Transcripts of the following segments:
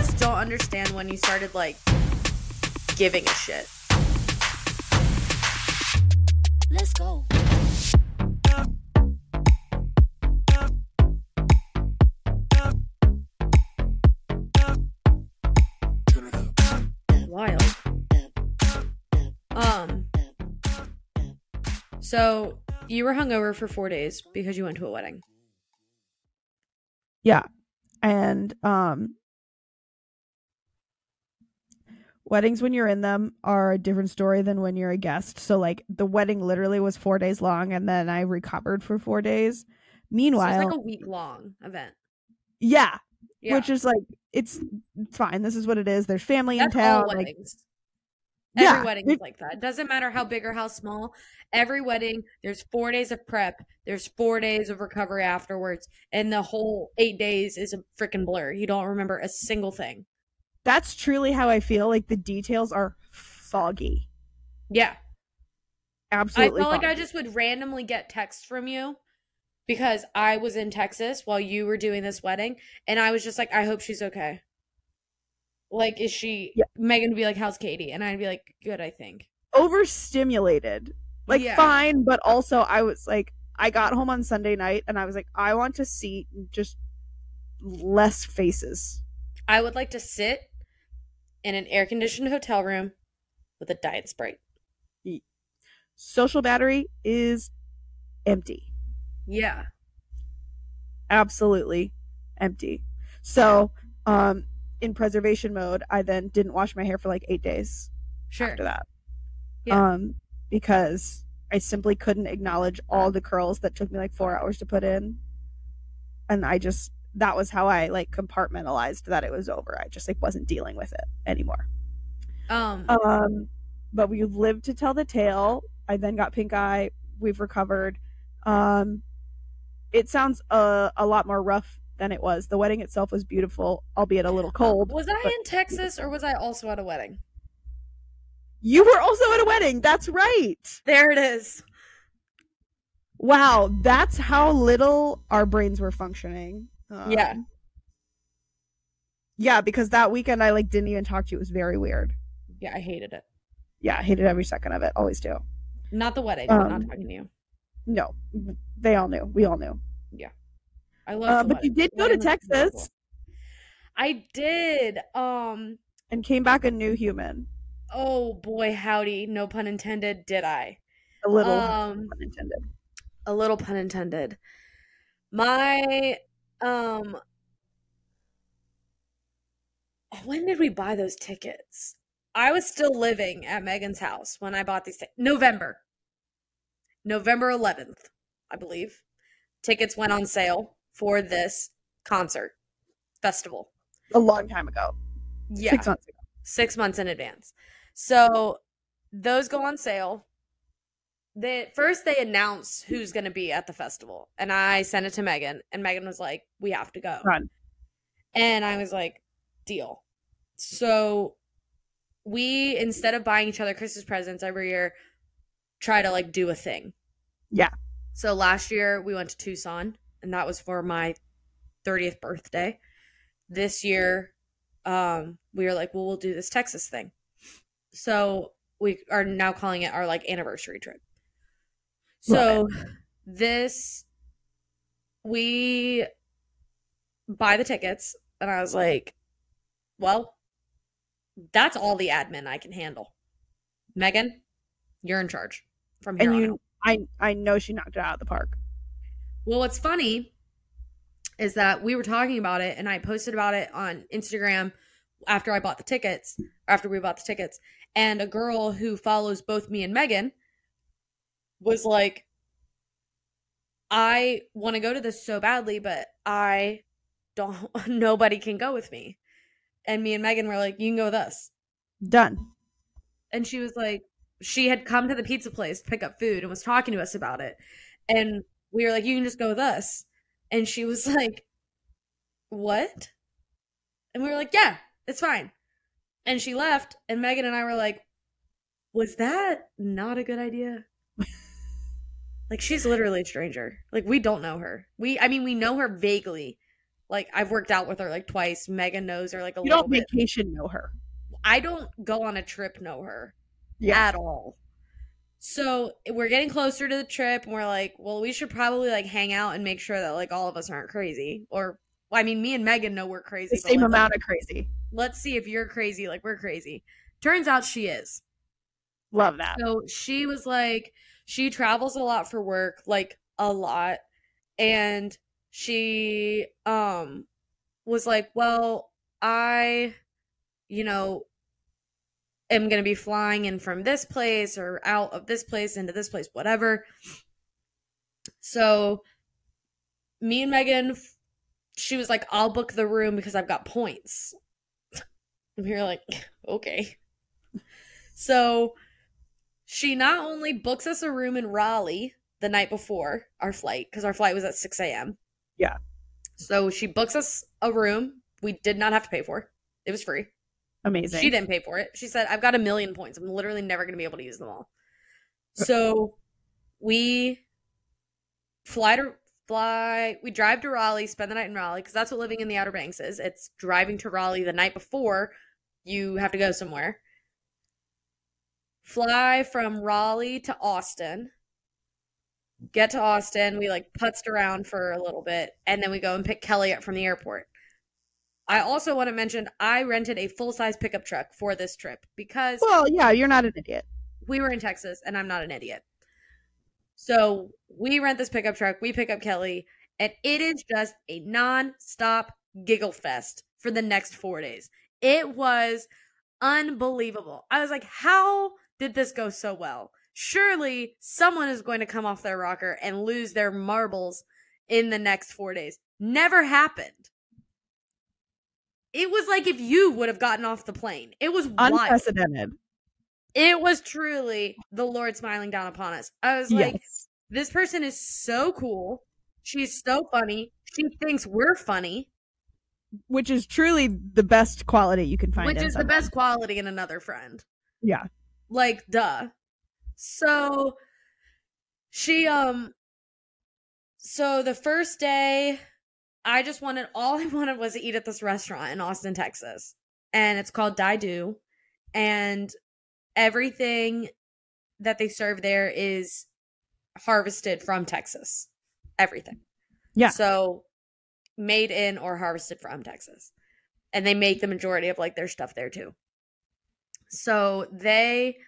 just don't understand when you started like giving a shit. Let's go. Wild. Um. So you were hungover for four days because you went to a wedding. Yeah. And um weddings when you're in them are a different story than when you're a guest. So like the wedding literally was 4 days long and then I recovered for 4 days. So Meanwhile, it's like a week long event. yeah, Yeah. which is like it's it's fine. This is what it is. There's family That's in town. all Like. Every Yeah, wedding is like that. It doesn't matter how big or how small. Every wedding, there's four days of prep. There's four days of recovery afterwards, and the whole eight days is a freaking blur. You don't remember a single thing. That's truly how I feel. Like the details are foggy. Yeah, Absolutely. I felt like I just would randomly get texts from you because I was in Texas while you were doing this wedding, and I was just like, I hope she's okay. Like, is she? Yeah. Megan would be like, "How's Katie?" And I'd be like, "Good, I think." overstimulated. Like Yeah. fine, but also I was like I got home on Sunday night and I was like I want to see just less faces. I would like to sit in an air conditioned hotel room with a diet sprite. Social battery is empty. Yeah. Absolutely empty. So, um in preservation mode, I then didn't wash my hair for like 8 days Sure. after that. Yeah. Um because I simply couldn't acknowledge all the curls that took me like 4 hours to put in. And I just that was how I like compartmentalized that it was over. I just like wasn't dealing with it anymore. Um, Um, but we've lived to tell the tale. I then got pink eye. We've recovered. Um, it sounds a, a lot more rough than it was. The wedding itself was beautiful, albeit a little cold. was I in Texas or was I also at a wedding? You were also at a wedding. That's right. There it is. Wow, that's how little our brains were functioning. Um, Yeah. Yeah, because that weekend I like didn't even talk to you. It was very weird. Yeah, I hated it. Yeah, I hated every second of it. Always do. Not the wedding. I'm not Um, talking to you. No, they all knew. We all knew. Yeah, I love. Uh, but you did go to wedding. Texas I did. Um. and came back a new human. Oh boy, howdy. No pun intended. Did I? A little Um. pun intended. a little pun intended. My um when did we buy those tickets? I was still living at Megan's house when I bought these ti- November. November 11th, I believe. Tickets went on sale for this concert festival. A long time ago. Yeah Six months ago. six months in advance. So those go on sale. They first they announce who's going to be at the festival, and I sent it to Megan, and Megan was like, "We have to go," Run. and I was like, "Deal." So we instead of buying each other Christmas presents every year, try to like do a thing. Yeah. So last year we went to Tucson, and that was for my 30th birthday. This year, um, we were like, well, we'll do this Texas thing. So we are now calling it our like anniversary trip. So this we buy the tickets, and I was like, well, that's all the admin I can handle. Megan, you're in charge from here And on you. I I know she knocked it out of the park. Well, what's funny is that we were talking about it and I posted about it on Instagram after I bought the tickets, after we bought the tickets. And a girl who follows both me and Megan was like, I want to go to this so badly, but I don't, nobody can go with me. And me and Megan were like, you can go with us. Done. And she was like, she had come to the pizza place to pick up food and was talking to us about it. And we were like, you can just go with us. And she was like, what? And we were like, yeah, it's fine. And she left. And Megan and I were like, was that not a good idea? Like, she's literally a stranger. Like, we don't know her. We, I mean, we know her vaguely Like I've worked out with her like twice. Megan knows her like a You little don't bit. vacation know her. I don't go on a trip know her Yeah. at all. So we're getting closer to the trip, and we're like, well, we should probably like hang out and make sure that like all of us aren't crazy. Or, well, I mean, me and Megan know we're crazy. The same like, amount of crazy. Let's see if you're crazy like we're crazy. Turns out she is. Love that. So she was like, she travels a lot for work, like a lot. And she um was like, Well, I, you know, am gonna be flying in from this place or out of this place into this place, whatever. So me and Megan she was like, I'll book the room because I've got points. And we were like, okay. So she not only books us a room in Raleigh the night before our flight, because our flight was at 6 a.m. Yeah. So she books us a room we did not have to pay for. It was free. Amazing. She didn't pay for it. She said, I've got a million points. I'm literally never going to be able to use them all. So we fly to fly, we drive to Raleigh, spend the night in Raleigh, because that's what living in the Outer Banks is. It's driving to Raleigh the night before you have to go somewhere. Fly from Raleigh to Austin. Get to Austin. We like putzed around for a little bit, and then we go and pick Kelly up from the airport. I also want to mention I rented a full size pickup truck for this trip because Well, yeah, you're not an idiot. we were in Texas and I'm not an idiot. So we rent this pickup truck, we pick up Kelly, and it is just a non stop giggle fest for the next four days. It was unbelievable. I was like, how did this go so well? Surely someone is going to come off their rocker and lose their marbles in the next four days. Never happened. It was like if you would have gotten off the plane. It was wild. Unprecedented. It was truly the Lord smiling down upon us. I was like, yes. this person is so cool. She's so funny. She thinks we're funny, Which is truly the best quality you can find. which is the best quality in another friend. Yeah. Like, duh. So she um so the first day I just wanted all I wanted was to eat at this restaurant in Austin, Texas. And it's called Dai Due. And everything that they serve there is harvested from Texas. Everything. Yeah. So made in or harvested from Texas. And they make the majority of like their stuff there too. So they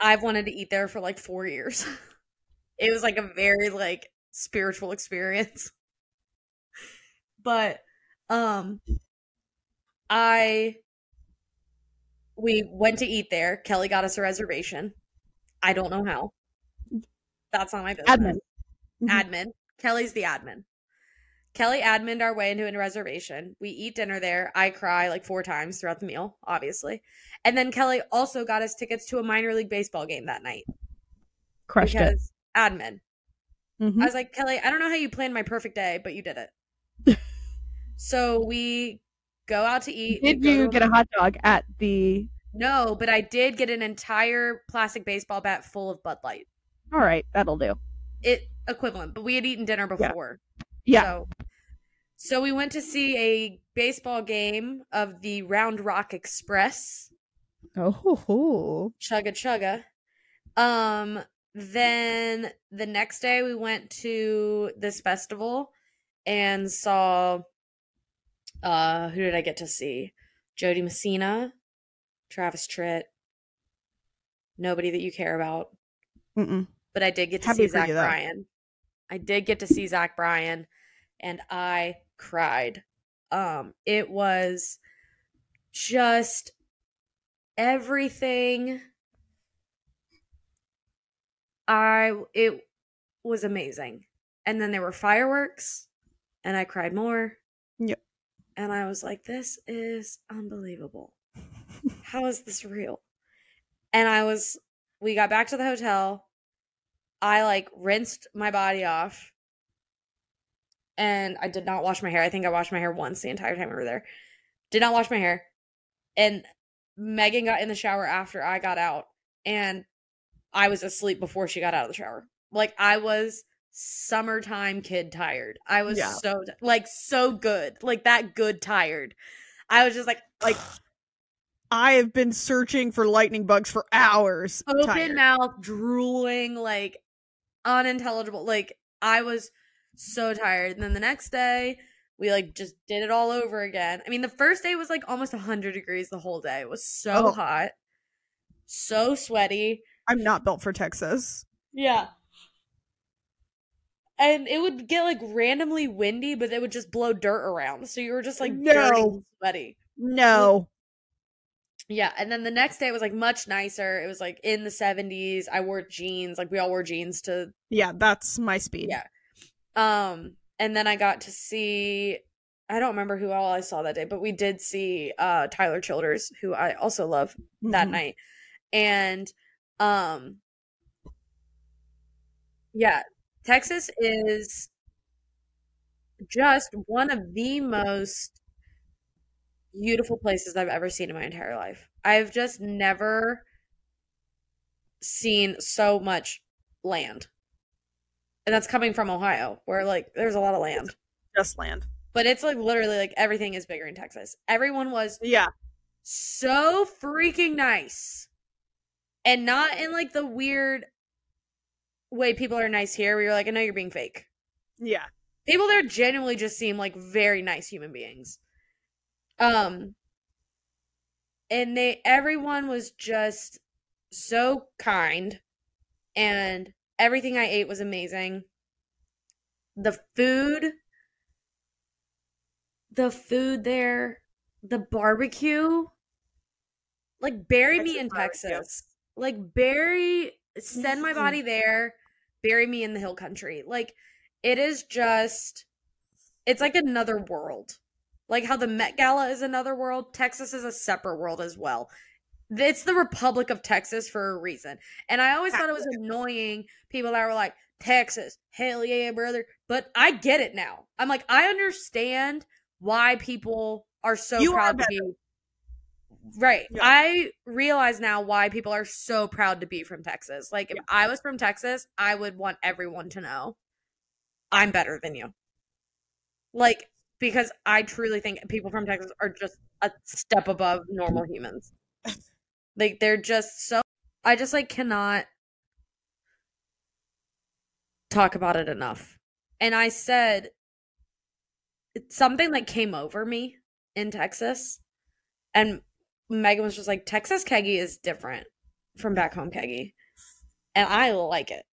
I've wanted to eat there for like 4 years. it was like a very like spiritual experience. But um I we went to eat there. Kelly got us a reservation. I don't know how. That's not my business Admin. Mhm. admin. Kelly's the admin. Kelly admined our way into a reservation. We eat dinner there. I cry like four times throughout the meal, obviously. And then Kelly also got us tickets to a minor league baseball game that night Crushed it. because admin. Mhm. I was like, Kelly, I don't know how you planned my perfect day, but you did it. so we go out to eat. Did you to- get a hot dog at the? No, but I did get an entire plastic baseball bat full of Bud Light. All right, that'll do. It equivalent, but we had eaten dinner Yeah. before. Yeah. So, so we went to see a baseball game of the Round Rock Express. Oh, hoo, hoo. Chugga chugga. Um. Then the next day we went to this festival and saw. Uh, who did I get to see? Jo Dee Messina, Travis Tritt. Nobody that you care about, Mm-mm. but I did get to Happy see Zach. Bryan. I did get to see Zach Bryan, and I cried. Um, it was just everything. I it was amazing, and then there were fireworks, and I cried more. Yep. And I was like, "This is unbelievable. How is this real?" And I was. We got back to the hotel. I like rinsed my body off and I did not wash my hair. I think I washed my hair once the entire time we were there. Did not wash my hair. And Megan got in the shower after I got out and I was asleep before she got out of the shower. Like I was summertime kid tired. I was Yeah. so like so good. Like that good tired. I was just like Like I have been searching for lightning bugs for hours. open tired. mouth, drooling, like unintelligible. Like I was so tired. And then the next day, we like just did it all over again. I mean, the first day was like almost 100 degrees the whole day. It was so Oh. hot, so sweaty. I'm not built for Texas. Yeah. And it would get like randomly windy, but it would just blow dirt around. So you were just like dirty No. and sweaty. No. Yeah, and then the next day was like much nicer. It was like in the 70s. I wore jeans, like we all wore jeans to Yeah, that's my speed. Yeah. Um and then I got to see I don't remember who all I saw that day, but we did see uh Tyler Childers, who I also love that Mhm. night. And um yeah, Texas is just one of the most beautiful places I've ever seen in my entire life. I've just never seen so much land. And that's coming from Ohio, where like there's a lot of land. Just land. But it's like literally like everything is bigger in Texas. Everyone was Yeah. so freaking nice. And not in like the weird way people are nice here where you're like, I know you're being fake. Yeah. People there genuinely just seem like very nice human beings. Um and they everyone was just so kind and everything I ate was amazing. The food the food there, the barbecue like bury me in barbecue. Texas. Like bury send my body there, bury me in the hill country. Like it is just it's like another world. Like how the Met Gala is another world, Texas is a separate world as well. It's the Republic of Texas for a reason. And I always thought it was annoying people that were like, Texas, hell yeah, brother. But I get it now. I'm like, I understand why people are so You are proud to be. Right. Yeah. I realize now why people are so proud to be from Texas. Like, if Yeah. I was from Texas, I would want everyone to know I'm better than you. Like, because I truly think people from Texas are just a step above normal mm. humans. Like, they're just so. I just, like, cannot talk about it enough. And I said, it's something that came over me in Texas. And Megan was just like, Texas keggy is different from back home keggy. And I like it.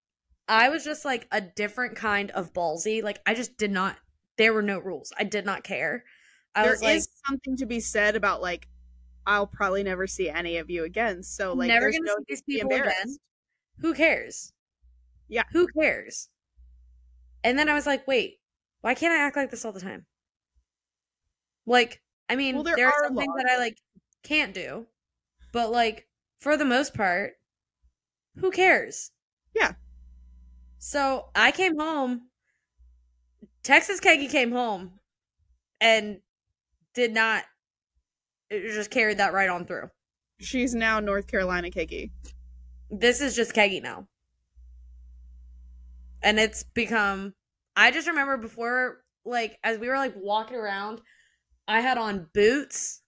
I was just like a different kind of ballsy. Like I just did not there were no rules. I did not care. I There was like something to be said about like I'll probably never see any of you again. So like never gonna no see these need to be people again. Who cares? Yeah. Who cares? And then I was like, wait, why can't I act like this all the time? Like, I mean, Well, there there, are are some things that I like can't do, but like for the most part, who cares? Yeah. So I came home. Texas Keggy came home and did not it just carried that right on through. She's now North Carolina Kiki. this is just keggy now and it's become i just remember before like as we were like walking around i had on boots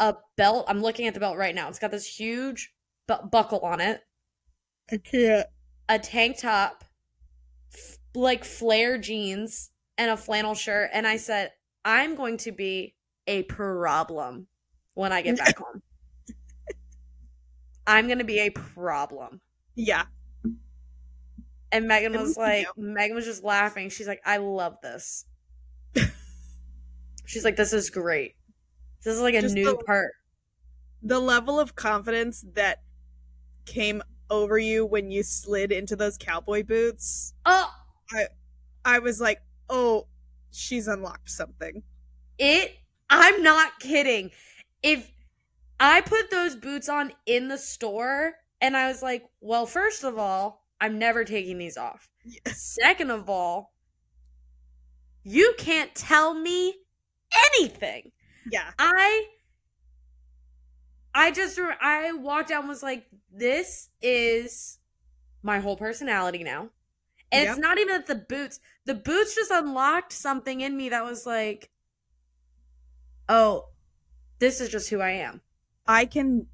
a belt i'm looking at the belt right now it's got this huge bu- buckle on it I can't. a tank top f- like flare jeans and a flannel shirt and i said i'm going to be a problem when i get back home i'm going to be a problem Yeah. And Megan was for you. like, Megan was just laughing. She's like, I love this. She's like, this is great. This is like a Just new the- part. The level of confidence that came over you when you slid into those cowboy boots, Oh, I, I was like, "Oh, she's unlocked something." it. I'm not kidding. If I put those boots on in the store and I was like, well, first of all, I'm never taking these off. Second of all, you can't tell me anything. Yeah. I I just I walked out and was like, this is my whole personality now. And Yep. it's not even the boots. The boots just unlocked something in me that was like, oh, this is just who I am. I can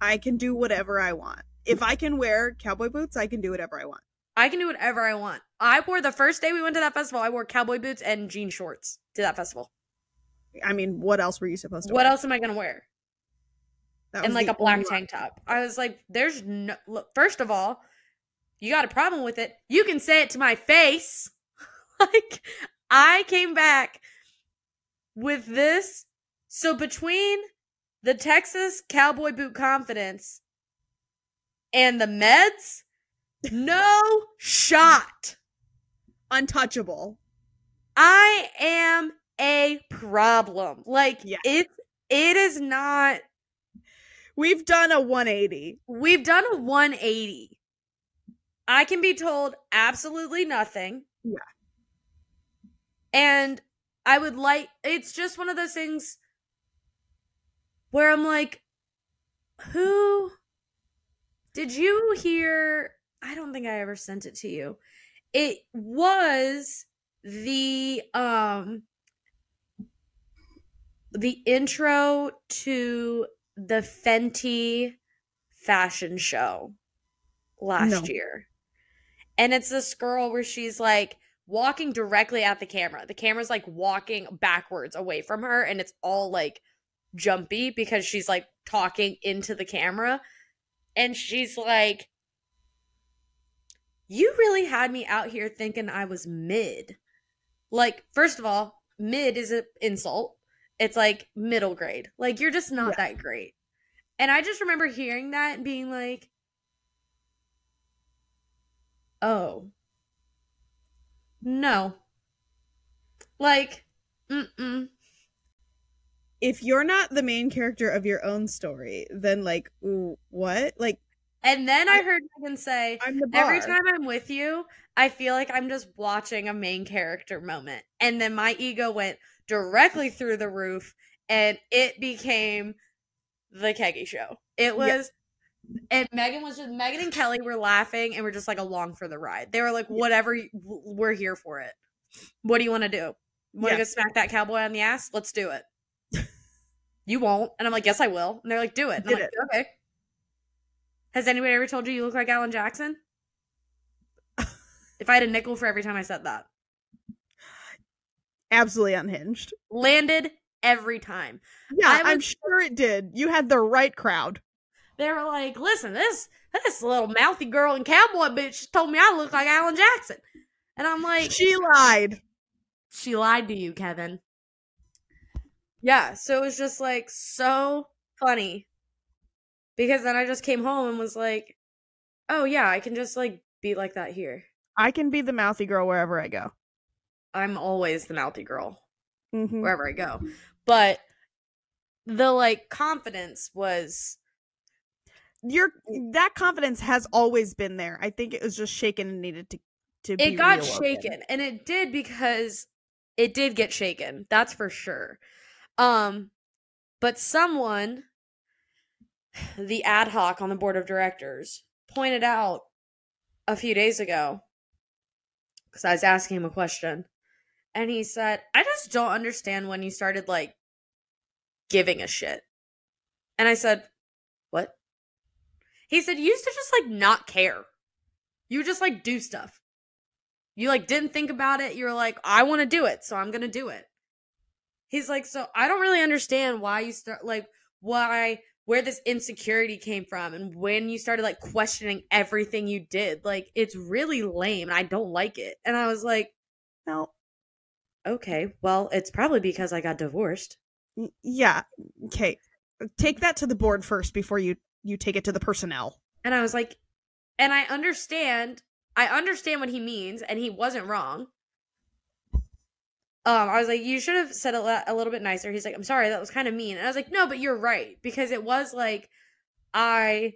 I can do whatever I want. If I can wear cowboy boots, I can do whatever I want. I can do whatever I want. I wore the first day we went to that festival, I wore cowboy boots and jean shorts to that festival. I mean, what else were you supposed to What wear? else am I going to wear? And like a black tank top. I was like, there's no. Look, first of all, you got a problem with it. You can say it to my face. like, I came back with this. So between the Texas cowboy boot confidence and the meds, no shot. untouchable. I am a problem. Like, Yeah. it, it is not. We've done a 180. We've done a 180. I can be told absolutely nothing. Yeah. And I would like, it's just one of those things where I'm like, who did you hear? I don't think I ever sent it to you. It was the, um, the intro to the Fenty fashion show last No. year. And it's this girl where she's like walking directly at the camera. The camera's like walking backwards away from her and it's all like jumpy because she's like talking into the camera. And she's like, You really had me out here thinking I was mid. Like, first of all, mid is an insult. It's like middle grade. Like, you're just not Yeah. that great. And I just remember hearing that and being like, oh, no. Like, mm-mm. If you're not the main character of your own story, then like, ooh, what? Like, And then I I- heard Megan say, I'm the bar. every time I'm with you, I feel like I'm just watching a main character moment. And then my ego went directly through the roof and it became the Keggy show. It was Yeah. and Megan was just Megan and Kelly were laughing and were just like along for the ride. They were like, whatever, we're here for it. What do you want to do? Want to Yeah. go smack that cowboy on the ass? Let's do it. You won't. And I'm like, yes, I will. And they're like, do it. And I'm like, okay. Has anybody ever told you you look like Alan Jackson? if I had a nickel for every time I said that. Absolutely unhinged. Landed every time. Yeah, I I'm sure it did. You had the right crowd. They were like, listen, this this little mouthy girl in cowboy bitch told me I look like Alan Jackson. And I'm like, She lied. she lied to you, Kevin. Yeah, so it was just like so funny. Because then I just came home and was like, oh yeah, I can just like be like that here. I can be the mouthy girl wherever I go. I'm always the mouthy girl Mm-hmm. wherever I go. But the like confidence was Your that confidence has always been there. I think it was just shaken and needed to to be it got shaken and it did because it did get shaken that's for sure um but someone the ad hoc on the board of directors pointed out a few days ago because i was asking him a question and he said i just don't understand when you started like giving a shit and i said what he said you used to just like not care you just like do stuff you like didn't think about it. You were like, I want to do it, so I'm to do it. He's like, so I don't really understand why you start like why where this insecurity came from and when you started like questioning everything you did. Like it's really lame and I don't like it. And I was like, No. okay, well, it's probably because I got divorced. Yeah. Okay. Take that to the board first before you you take it to the personnel. And I was like, and I understand, I understand what he means, and he wasn't wrong. Um, I was like, you should have said it a little bit nicer. He's like, I'm sorry, that was kind of mean. And I was like, no, but you're right because it was like, I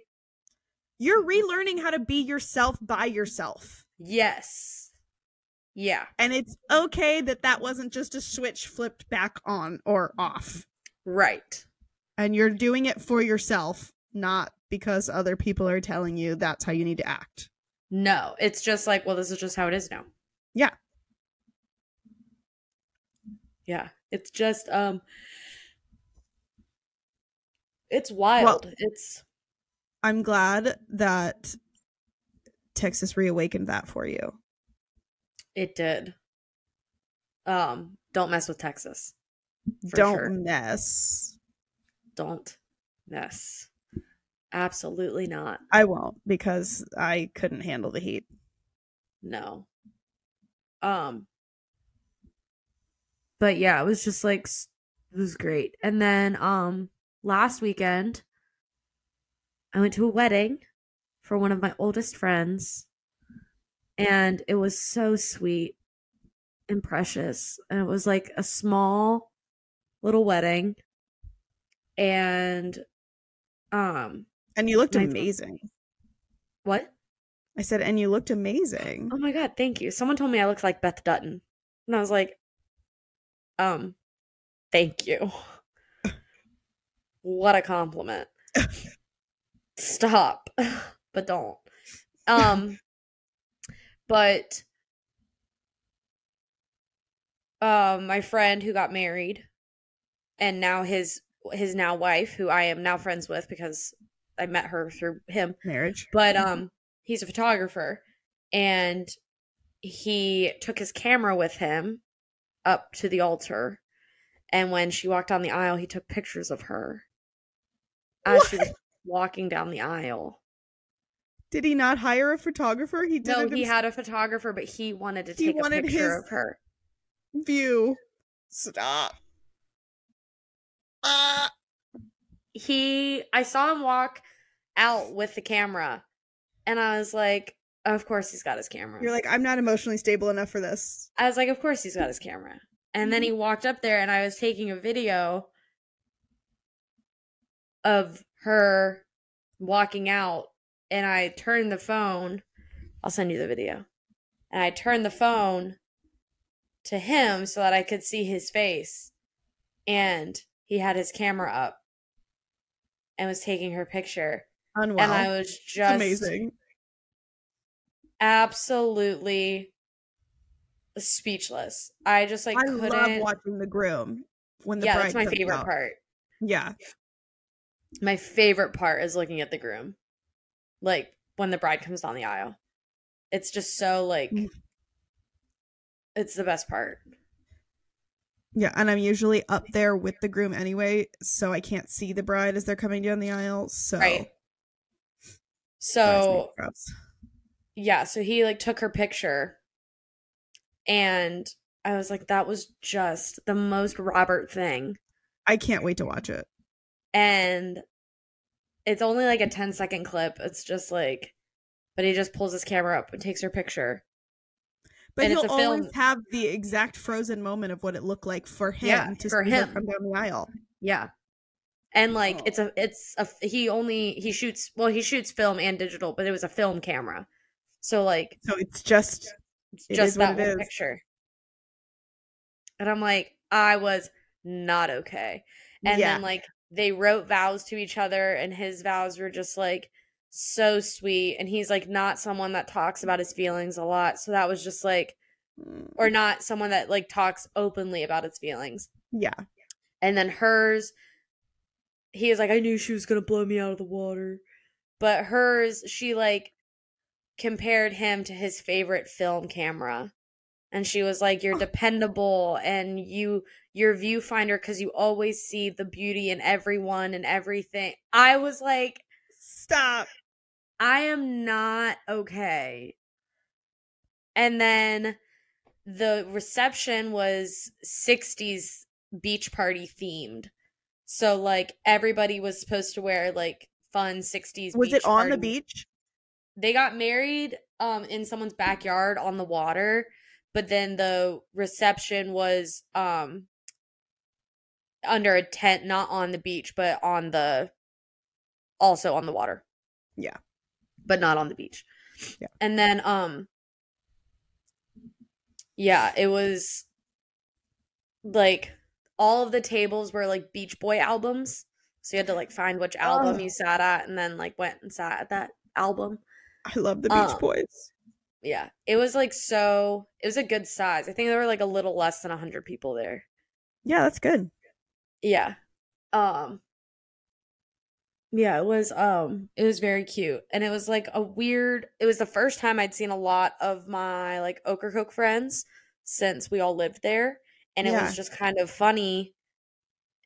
You're relearning how to be yourself by yourself. yes, yeah, And it's okay that that wasn't just a switch flipped back on or off. right, And you're doing it for yourself, not because other people are telling you that's how you need to act. No, it's just like, well, this is just how it is now. Yeah. Yeah. It's just um it's wild. well, it's I'm glad that Texas reawakened that for you. it did. Um, don't mess with Texas. Don't sure. mess. Don't mess. Absolutely not. I won't because I couldn't handle the heat. No. Um but yeah, it was just like it was great. And then um last weekend I went to a wedding for one of my oldest friends and it was so sweet and precious. And it was like a small little wedding and um And you looked amazing. what? I said, and you looked amazing. Oh my god, thank you. Someone told me I looked like Beth Dutton. And I was like, um, thank you. what a compliment. Stop. but don't. Um but um my friend who got married and now his his now wife who I am now friends with because I met her through him Marriage. but um he's a photographer and he took his camera with him up to the altar and when she walked down the aisle he took pictures of her as she was walking down the aisle Did he not hire a photographer? He did no it he had a photographer but he wanted to He take a wanted picture his- of her view. Stop. Ah. he i saw him walk out with the camera and i was like of course he's got his camera You're like, I'm not emotionally stable enough for this. I was like, of course he's got his camera. And then he mm-hmm. walked up there and I was taking a video of her walking out and I turned the phone. I'll send you the video. And I turned the phone to him so that I could see his face. And he had his camera up and was taking her picture. Unwell. And I was just amazing. Absolutely speechless. I just like I couldn't love watching the groom when the yeah, bride that's my comes favorite out. part. Yeah. My favorite part is looking at the groom. Like when the bride comes down the aisle. It's just so like Mm. it's the best part. Yeah, and I'm usually up there with the groom anyway, so I can't see the bride as they're coming down the aisle. So Right. So. Yeah, so he like took her picture and I was like, that was just the most Robert thing. I can't wait to watch it. and it's only like a 10 second clip. It's just like, but he just pulls his camera up and takes her picture. But And he'll it's a always film. have the exact frozen moment of what it looked like for him Yeah, to for see her him. come down the aisle. Yeah. And like, Oh. it's a, it's a, he only, he shoots, well, he shoots film and digital, but it was a film camera. So like, So it's just it's just that one picture. And I'm like, I was not okay. And yeah. then like they wrote vows to each other and his vows were just like so sweet and he's like not someone that talks about his feelings a lot so that was just like Mm, or not someone that like talks openly about his feelings yeah. and then hers he was like i knew she was gonna blow me out of the water but hers she like compared him to his favorite film camera and she was like you're oh. dependable and you your viewfinder because you always see the beauty in everyone and everything i was like Stop. I am not okay. And then the reception was 60s beach party themed. So like everybody was supposed to wear like fun 60s Was it on the beach? They got married um in someone's backyard on the water, but then the reception was um under a tent not on the beach but on the also on the water Yeah. but not on the beach. Yeah. And then um yeah, it was like all of the tables were like Beach Boy albums. So you had to like find which album Ugh. you sat at and then like went and sat at that album. I love the Beach Um, Boys. Yeah. It was like so it was a good size. I think there were like a little less than 100 people there. Yeah, that's good. Yeah. Um Yeah, it was um it was very cute. And it was like a weird it was the first time I'd seen a lot of my like Ocracoke friends since we all lived there. And it Yeah. was just kind of funny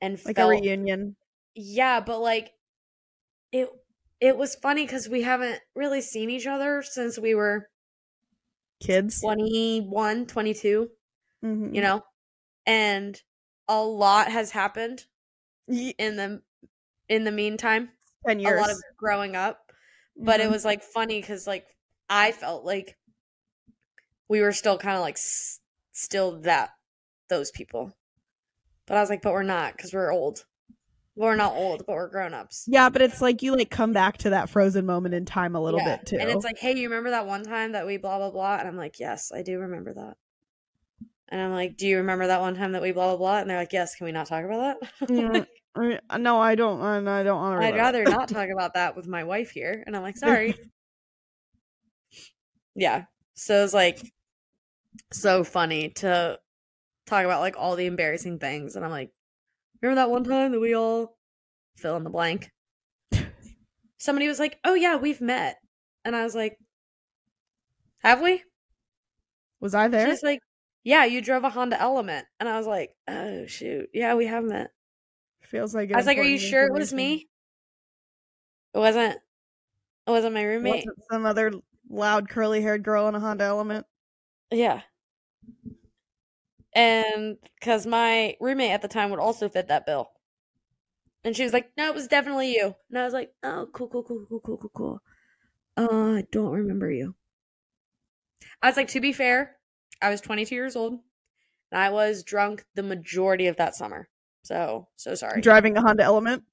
and Like felt a reunion. Yeah, but like it it was funny because we haven't really seen each other since we were Kids. 21, 22, Mhm. you know? And a lot has happened Ye- in the in the meantime. Ten years. A lot of growing up. But it Mhm. was like funny because like I felt like we were still kind of like s- still that those people. But I was like, but we're not because we're old. We're not old, but we're grown ups. Yeah, but it's like you like come back to that frozen moment in time a little Yeah. bit too. And it's like, hey, you remember that one time that we blah blah blah? And I'm like, yes, I do remember that. And I'm like, do you remember that one time that we blah blah blah? And they're like, yes. Can we not talk about that? I- uh, no, I don't. I don't want to. I'd rather not talk about that with my wife here. And I'm like, sorry. yeah. So it's like so funny to talk about like all the embarrassing things. And I'm like, remember that one time that we all fill in the blank? Somebody was like, oh yeah, we've met. And I was like, have we? Was I there? She's like, yeah, you drove a Honda Element. And I was like, oh shoot. Yeah, we have met. Feels like. I was like, are you sure it was me? It wasn't. It wasn't my roommate. Wasn't some other loud curly haired girl in a Honda Element? Yeah. And because my roommate at the time would also fit that bill. And she was like, no, it was definitely you. And I was like, oh, cool, cool, cool, cool, cool, cool, cool. Uh, I don't remember you. I was like, to be fair, I was 22 years old and I was drunk the majority of that summer. So, so sorry. Driving a Honda Element.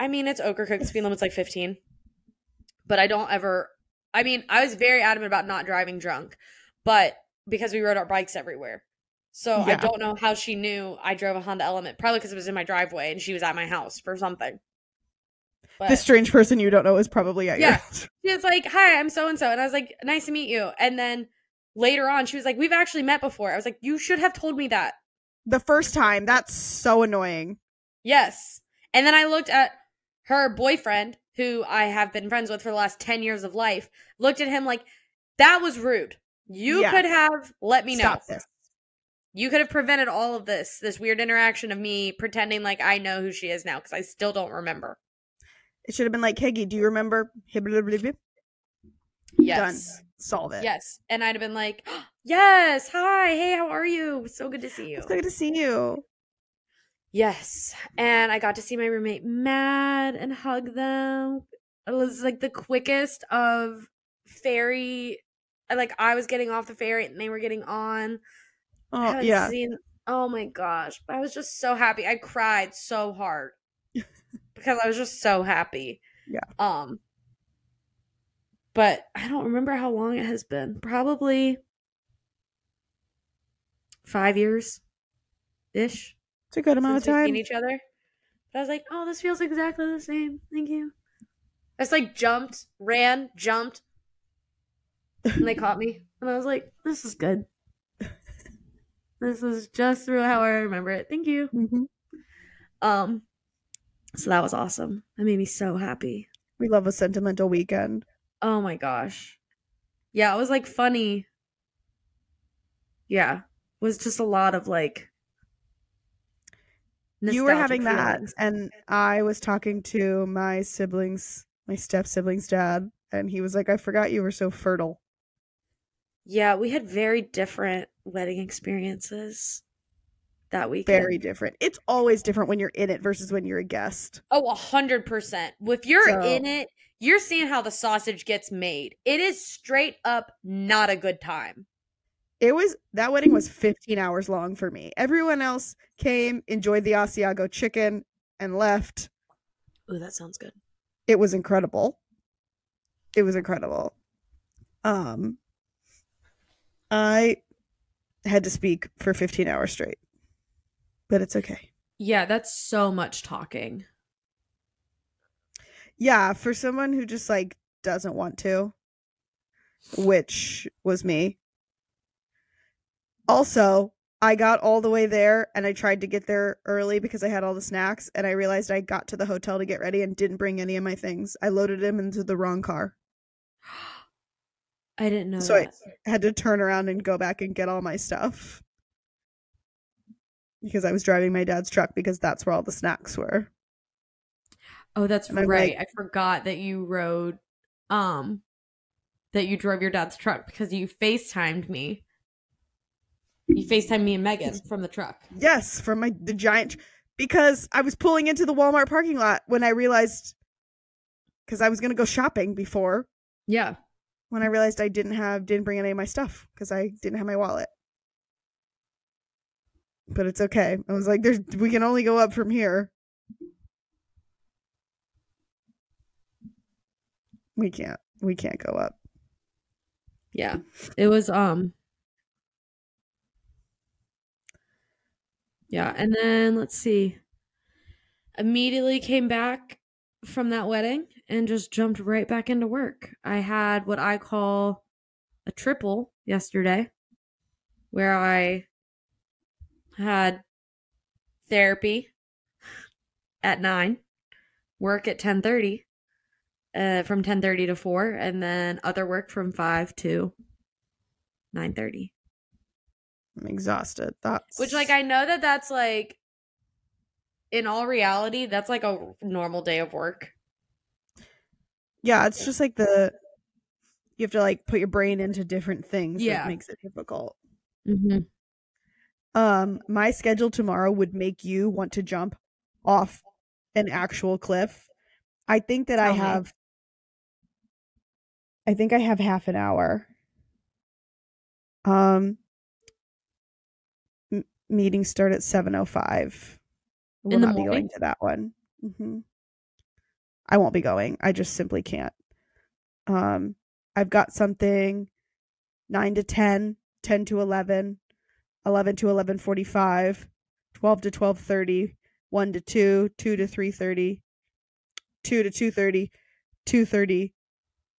I mean, it's Ocracoke. The speed limit's like 15. But I don't ever. I mean, I was very adamant about not driving drunk, but because we rode our bikes everywhere. So I don't know how she knew I drove a Honda Element. Probably because it was in my driveway and she was at my house for something. But This strange person you don't know is probably at your Yeah. house. she was like, "Hi, I'm so and so," and I was like, "Nice to meet you." And then later on, she was like, "We've actually met before." I was like, "You should have told me that." The first time. That's so annoying. Yes. And then I looked at her boyfriend, who I have been friends with for the last 10 years of life, looked at him like, that was rude. You Yeah. could have let me know. This. You could have prevented all of this, this weird interaction of me pretending like I know who she is now, because I still don't remember. It should have been like, Higgy, do you remember? Done. Yes. Solve it. Yes. And I'd have been like, yes, hi, hey, how are you? So good to see you. It's good to see you. Yes. And I got to see my roommate mad and hug them. It was like the quickest of ferry. Like I was getting off the ferry and they were getting on. Oh yeah. seen oh my gosh. I was just so happy. I cried so hard. because I was just so happy. Yeah. Um but I don't remember how long it has been. Probably five years ish It's a good amount of we've time. seen each other. But I was like, oh, this feels exactly the same. Thank you. I just like jumped, ran, jumped, and they caught me. And I was like, this is good. This is just through how I remember it. Thank you. Mhm. Um, so that was awesome. That made me so happy. We love a sentimental weekend. Oh my gosh. Yeah, it was like funny. Yeah, it was just a lot of like. you were having nostalgic that, and I was talking to my siblings, my step siblings' dad, and he was like, "I forgot you were so fertile." Yeah, we had very different wedding experiences that weekend. Very different. It's always different when you're in it versus when you're a guest. Oh, a hundred percent. If you're So- in it, you're seeing how the sausage gets made. It is straight up not a good time. It was that wedding was 15 hours long for me. Everyone else came, enjoyed the Asiago chicken, and left. Oh, that sounds good. It was incredible. It was incredible. Um I had to speak for 15 hours straight. But it's okay. Yeah, that's so much talking. Yeah, for someone who just like doesn't want to, which was me. Also, I got all the way there and I tried to get there early because I had all the snacks and I realized I got to the hotel to get ready and didn't bring any of my things. I loaded them into the wrong car. I didn't know So I had to turn around and go back and get all my stuff. Because I was driving my dad's truck because that's where all the snacks were. oh, that's right. like- I forgot that you rode, um, that you drove your dad's truck because you FaceTimed me. You FaceTimed me and Megan from the truck. Yes, from my the giant because I was pulling into the Walmart parking lot when I realized because I was gonna go shopping before Yeah. When I realized I didn't have didn't bring any of my stuff because I didn't have my wallet. But it's okay. I was like, "There's we can only go up from here. We can't. We can't go up." Yeah. It was um Yeah, and then let's see. Immediately came back from that wedding and just jumped right back into work. I had what I call a triple yesterday where I had therapy at 9, work at 10:30, uh from 10:30 to 4 and then other work from 5 to 9:30. I'm exhausted. That's Which like I know that that's like in all reality that's like a normal day of work. Yeah, it's just like the you have to like put your brain into different things Yeah. that makes it difficult. Mhm. Um, my schedule tomorrow would make you want to jump off an actual cliff. I think that I me. have I think I have half an hour. Um m- meetings start at 7:05. I will In the not be morning? going to that one. hmm I won't be going. I just simply can't. Um I've got something 9 to 10, 10 to 11, 11 to 11:45, 12 to 12:30, 1 to 2, 2 to 3:30, 2 to 2:30, 2:30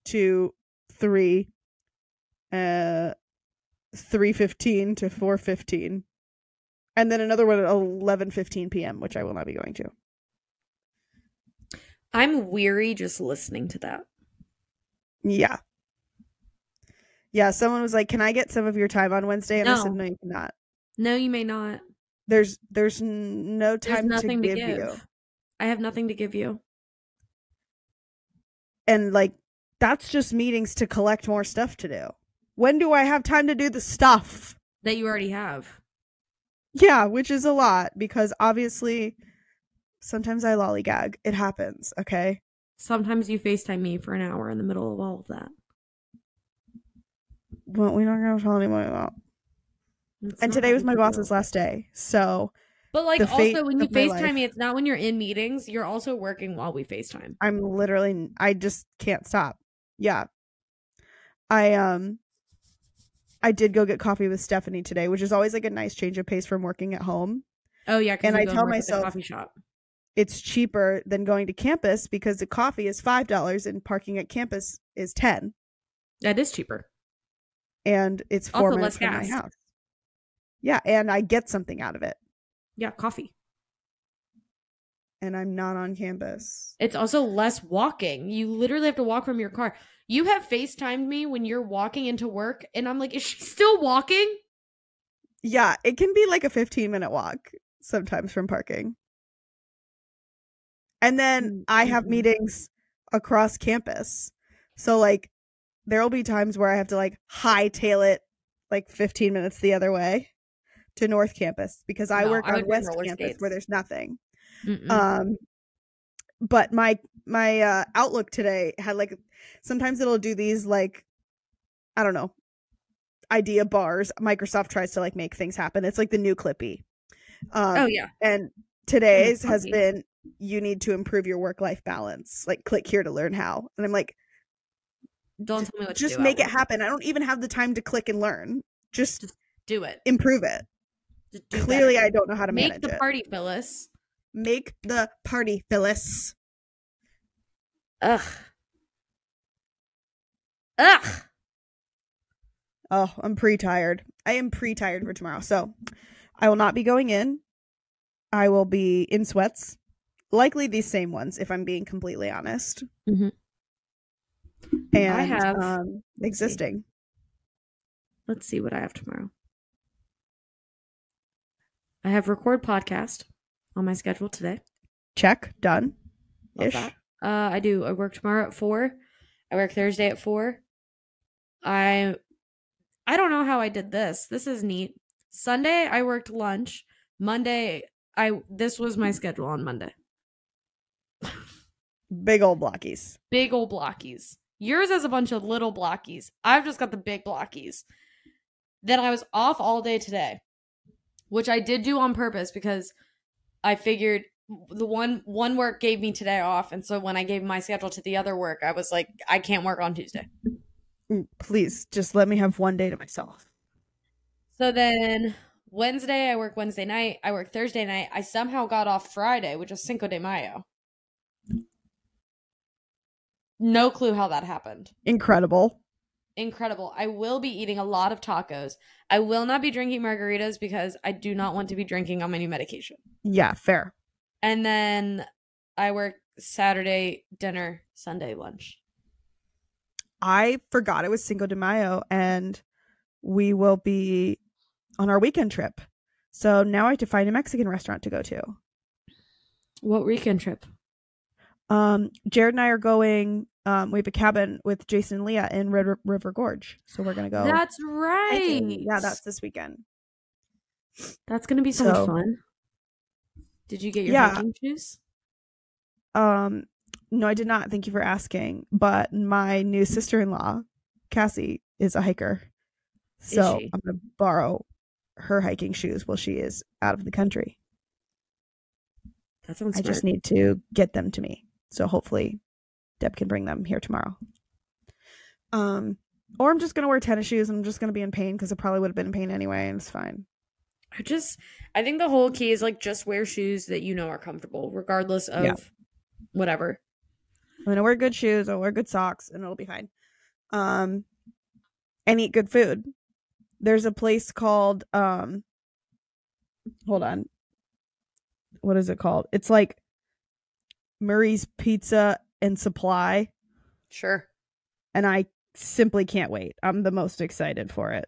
to 3 uh 3:15 to 4:15. And then another one at 11:15 p.m., which I will not be going to. I'm weary just listening to that. Yeah. Yeah, someone was like, "Can I get some of your time on Wednesday?" And I said, No. "No, you cannot. No, you may not. There's there's no There's time to nothing give, to give. you." I have nothing to give you. And like that's just meetings to collect more stuff to do. When do I have time to do the stuff? That you already have. Yeah, which is a lot because obviously sometimes I lollygag. It happens, okay? Sometimes you FaceTime me for an hour in the middle of all of that. Well, we're not gonna tell anyone about. It's And today was my boss's last day, so But like also when you FaceTime life. me, it's not when you're in meetings, you're also working while we FaceTime. I'm literally I just can't stop. Yeah. I um I did go get coffee with Stephanie today, which is always like a nice change of pace from working at home. Oh yeah, And I tell work at the myself- coffee shop. It's cheaper than going to campus because the coffee is five dollars and parking at campus is ten. That is cheaper. And it's four Also minutes less from my house. Yeah, and I get something out of it. Yeah, coffee. And I'm not on campus. It's also less walking. You literally have to walk from your car. You have FaceTimed me when you're walking into work, and I'm like, is she still walking? Yeah, it can be like a 15 minute walk sometimes from parking. And then Mm, I have meetings across campus. So like there'll be times where I have to like hightail it like 15 minutes the other way to North Campus because I No, work I on West Campus skates. where there's nothing. Mm-mm. Um but my my uh outlook today had like sometimes it'll do these like I don't know idea bars. Microsoft tries to like make things happen. It's like the new Clippy. Um oh yeah. and today's has been you need to improve your work life balance. Like click here to learn how. And I'm like Don't tell me what to do. just do. make it happen. I don't even have the time to click and learn. Just Just Do it. improve it. Clearly better. I don't know how to make manage the it. party, Phyllis. Make the party, Phyllis. Ugh. Ugh. Oh, I'm pre tired. I am pre tired for tomorrow. So I will not be going in. I will be in sweats. Likely these same ones, if I'm being completely honest. Mhm. And I have- um, let's see. existing. Let's see what I have tomorrow. I have record podcast on my schedule today. Check. Done. Love Ish. that. Uh, I do. I work tomorrow at four. I work Thursday at four. I I don't know how I did this. This is neat. Sunday I worked lunch. Monday I this was my schedule on Monday. Big old blockies. Big old blockies. Yours has a bunch of little blockies. I've just got the big blockies. Then I was off all day today, which I did do on purpose because I figured the one one work gave me today off, and so when I gave my schedule to the other work, I was like, I can't work on Tuesday. Mm, Please, just let me have one day to myself. So then Wednesday, I work Wednesday night. I work Thursday night. I somehow got off Friday, which is Cinco de Mayo. No clue how that happened. Incredible. incredible. I will be eating a lot of tacos. I will not be drinking margaritas because I do not want to be drinking on my new medication. Yeah, fair. And then I work Saturday dinner, Sunday lunch. I forgot it was Cinco de Mayo and we will be on our weekend trip. So now I have to find a Mexican restaurant to go to. What weekend trip? Um, Jared and I are going. Um, we have a cabin with Jason and Leah in Red R- River Gorge, so we're gonna go. That's right. hiking. Yeah, that's this weekend. that's gonna be so, So- much fun. Did you get your Yeah. hiking shoes? Um, no, I did not. Thank you for asking. But my new sister in law, Cassie, is a hiker, so? I'm gonna borrow her hiking shoes while she is out of the country. That sounds I smart. just need to get them to me. So hopefully Deb can bring them here tomorrow. Um or I'm just gonna wear tennis shoes and I'm just gonna be in pain because I probably would have been in pain anyway and it's fine. I just I think the whole key is like just wear shoes that you know are comfortable, regardless of Yeah. whatever. I'm gonna wear good shoes, I'll wear good socks, and it'll be fine. Um and eat good food. There's a place called um hold on. What is it called? It's like Murray's Pizza and Supply. Sure. and I simply can't wait. I'm the most excited for it.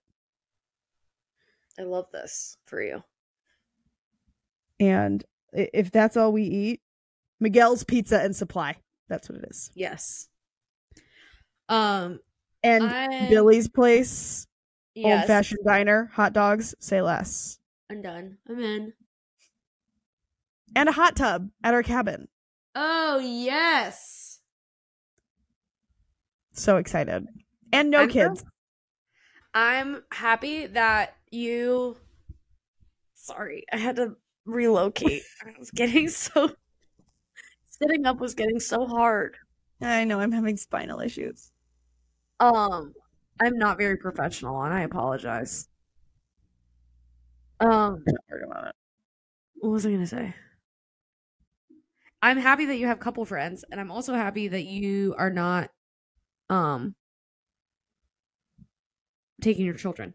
I love this for you. And if that's all we eat, Miguel's Pizza and Supply. That's what it is. Yes. Um And I- Billy's Place, yes. Old Fashioned Diner, hot dogs, say less. I'm done. I'm in. And a hot tub at our cabin. Oh yes. So excited. And no I'm so- kids. I'm happy that you sorry, I had to relocate. I was getting so sitting up was getting so hard. I know I'm having spinal issues. Um I'm not very professional and I apologize. Um what was I gonna say? I'm happy that you have couple friends, and I'm also happy that you are not um taking your children.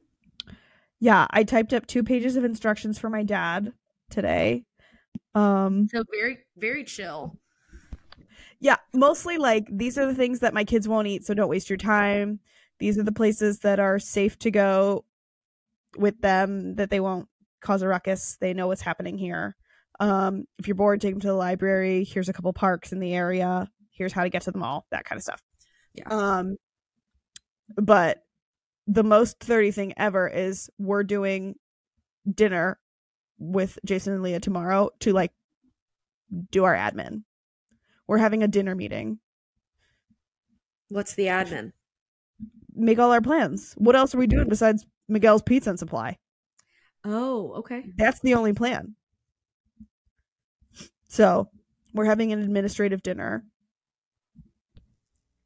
Yeah, I typed up two pages of instructions for my dad today. Um So very, very chill. Yeah, mostly like these are the things that my kids won't eat, so don't waste your time. These are the places that are safe to go with them that they won't cause a ruckus. They know what's happening here. Um, if you're bored, take them to the library. Here's a couple parks in the area. Here's how to get to them all. That kind of stuff. Yeah. Um, but the most 30 thing ever is we're doing dinner with Jason and Leah tomorrow to like do our admin. We're having a dinner meeting. What's the admin? Make all our plans. What else are we doing besides Miguel's Pizza and Supply? Oh, okay. That's the only plan. So we're having an administrative dinner.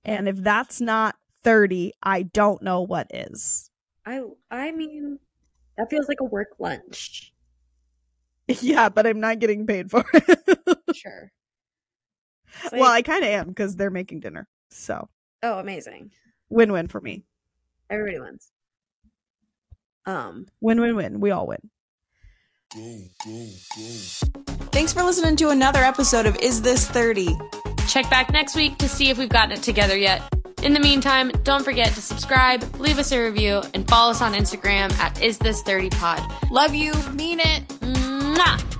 And if that's not 30, I don't know what is. I I mean that feels like a work lunch. Yeah, but I'm not getting paid for it. Sure. It's well, I kind of am because they're making dinner. So oh, amazing. win win for me. Everybody wins. Um, Win win win. We all win. Thanks for listening to another episode of Is This 30? Check back next week to see if we've gotten it together yet. In the meantime, don't forget to subscribe, leave us a review, and follow us on Instagram at Is This 30 Pod. Love you, mean it. Mwah!